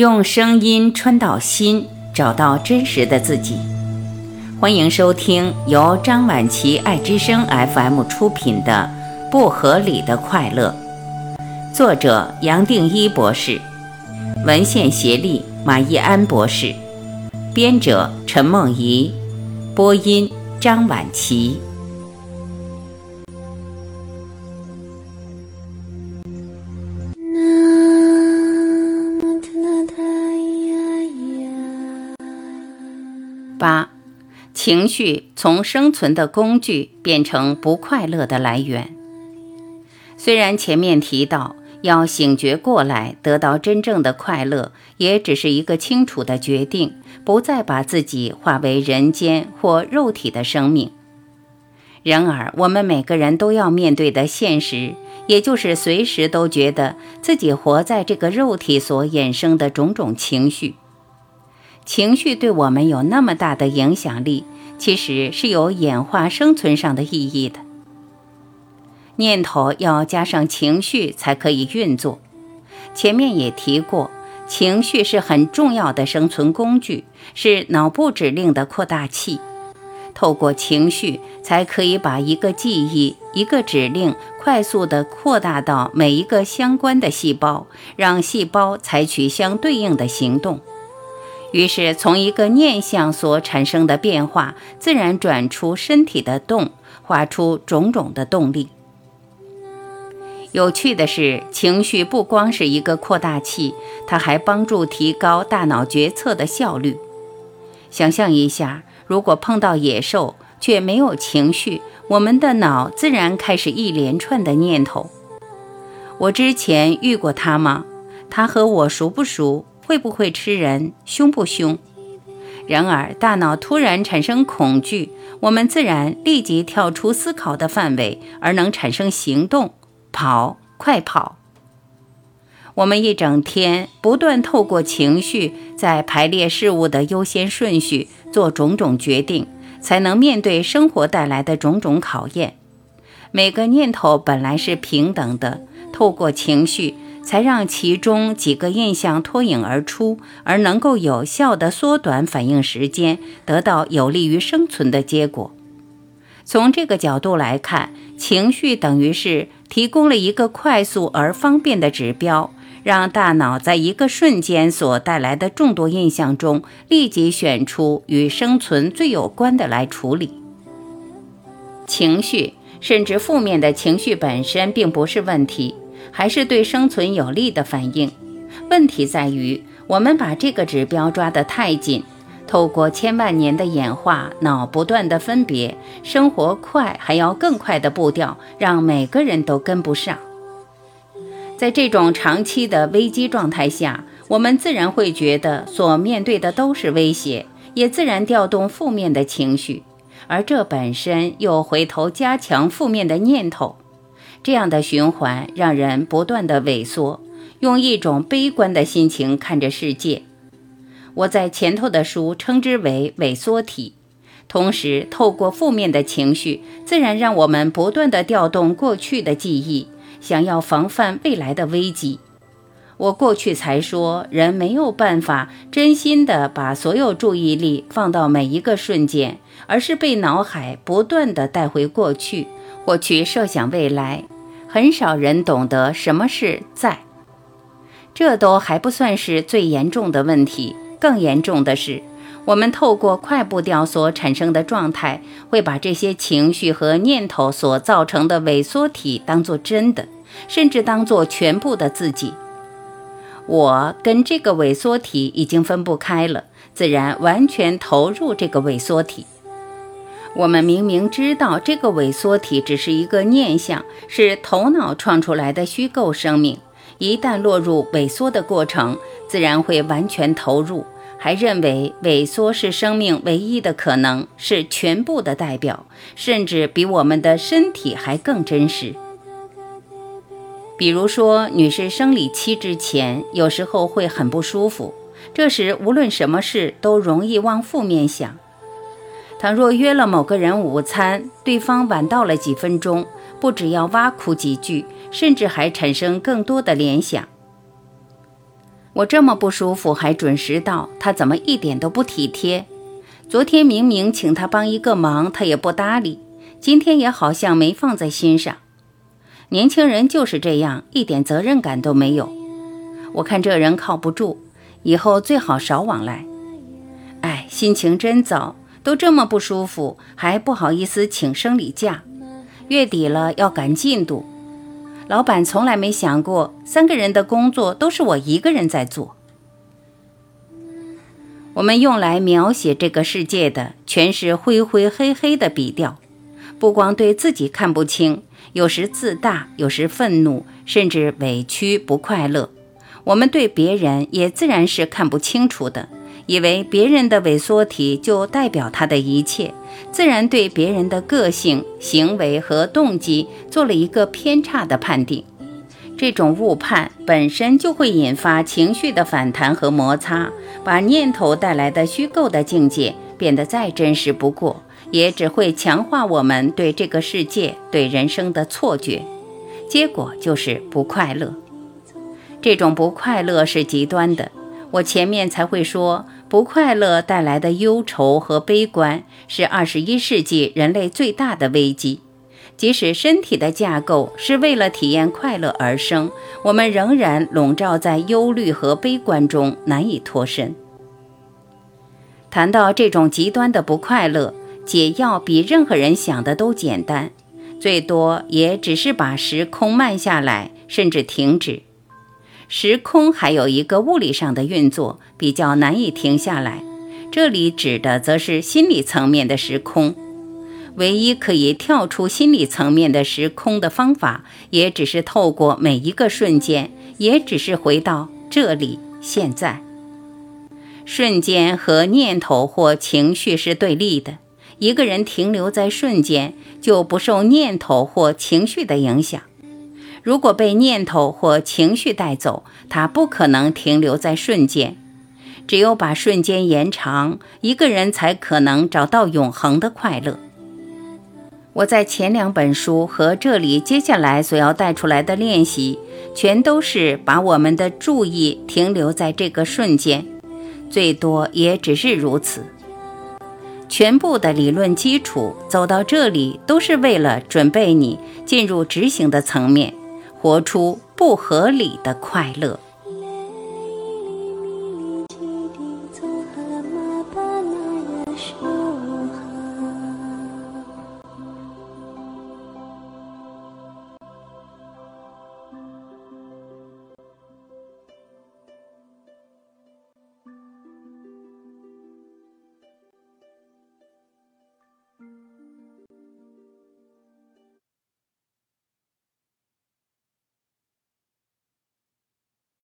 用声音穿到心，找到真实的自己。欢迎收听由张晚琪爱之声 FM 出品的《不合理的快乐》，作者杨定一博士，文献协力马义安博士，编者陈梦怡，播音张晚琪。八，情绪从生存的工具变成不快乐的来源。虽然前面提到要醒觉过来，得到真正的快乐，也只是一个清楚的决定，不再把自己化为人间或肉体的生命。然而，我们每个人都要面对的现实，也就是随时都觉得自己活在这个肉体所衍生的种种情绪。情绪对我们有那么大的影响力，其实是有演化生存上的意义的。念头要加上情绪才可以运作。前面也提过，情绪是很重要的生存工具，是脑部指令的扩大器。透过情绪，才可以把一个记忆、一个指令快速地扩大到每一个相关的细胞，让细胞采取相对应的行动。于是，从一个念想所产生的变化，自然转出身体的动，化出种种的动力。有趣的是，情绪不光是一个扩大器，它还帮助提高大脑决策的效率。想象一下，如果碰到野兽却没有情绪，我们的脑自然开始一连串的念头：我之前遇过它吗？它和我熟不熟？会不会吃人？凶不凶？然而，大脑突然产生恐惧，我们自然立即跳出思考的范围，而能产生行动，跑，快跑。我们一整天不断透过情绪，在排列事物的优先顺序，做种种决定，才能面对生活带来的种种考验。每个念头本来是平等的，透过情绪。才让其中几个印象脱颖而出，而能够有效地缩短反应时间，得到有利于生存的结果。从这个角度来看，情绪等于是提供了一个快速而方便的指标，让大脑在一个瞬间所带来的众多印象中，立即选出与生存最有关的来处理。情绪，甚至负面的情绪本身并不是问题。还是对生存有利的反应。问题在于，我们把这个指标抓得太紧，透过千万年的演化，脑不断的分别，生活快还要更快的步调，让每个人都跟不上。在这种长期的危机状态下，我们自然会觉得所面对的都是威胁，也自然调动负面的情绪，而这本身又回头加强负面的念头。这样的循环让人不断的萎缩，用一种悲观的心情看着世界。我在前头的书称之为萎缩体。同时，透过负面的情绪，自然让我们不断的调动过去的记忆，想要防范未来的危机。我过去才说，人没有办法真心的把所有注意力放到每一个瞬间，而是被脑海不断的带回过去。或去设想未来，很少人懂得什么是在。这都还不算是最严重的问题，更严重的是，我们透过快步调所产生的状态，会把这些情绪和念头所造成的萎缩体当作真的，甚至当作全部的自己。我跟这个萎缩体已经分不开了，自然完全投入这个萎缩体。我们明明知道这个萎缩体只是一个念想，是头脑创出来的虚构生命。一旦落入萎缩的过程，自然会完全投入，还认为萎缩是生命唯一的可能，是全部的代表，甚至比我们的身体还更真实。比如说，女士生理期之前，有时候会很不舒服，这时无论什么事都容易往负面想。倘若约了某个人午餐，对方晚到了几分钟，不只要挖苦几句，甚至还产生更多的联想。我这么不舒服还准时到，他怎么一点都不体贴？昨天明明请他帮一个忙，他也不搭理，今天也好像没放在心上。年轻人就是这样，一点责任感都没有。我看这人靠不住，以后最好少往来。哎，心情真糟，都这么不舒服，还不好意思请生理假。月底了要赶进度，老板从来没想过三个人的工作都是我一个人在做。我们用来描写这个世界的全是灰灰黑黑的笔调，不光对自己看不清，有时自大，有时愤怒，甚至委屈不快乐。我们对别人也自然是看不清楚的。以为别人的萎缩体就代表他的一切，自然对别人的个性、行为和动机做了一个偏差的判定。这种误判本身就会引发情绪的反弹和摩擦，把念头带来的虚构的境界变得再真实不过，也只会强化我们对这个世界、对人生的错觉，结果就是不快乐。这种不快乐是极端的，我前面才会说。不快乐带来的忧愁和悲观是二十一世纪人类最大的危机。即使身体的架构是为了体验快乐而生，我们仍然笼罩在忧虑和悲观中难以脱身。谈到这种极端的不快乐，解药比任何人想的都简单，最多也只是把时空慢下来，甚至停止。时空还有一个物理上的运作比较难以停下来，这里指的则是心理层面的时空。唯一可以跳出心理层面的时空的方法，也只是透过每一个瞬间，也只是回到这里现在。瞬间和念头或情绪是对立的，一个人停留在瞬间，就不受念头或情绪的影响。如果被念头或情绪带走，他不可能停留在瞬间。只有把瞬间延长，一个人才可能找到永恒的快乐。我在前两本书和这里接下来所要带出来的练习，全都是把我们的注意停留在这个瞬间，最多也只是如此。全部的理论基础走到这里，都是为了准备你进入执行的层面。活出不合理的快乐。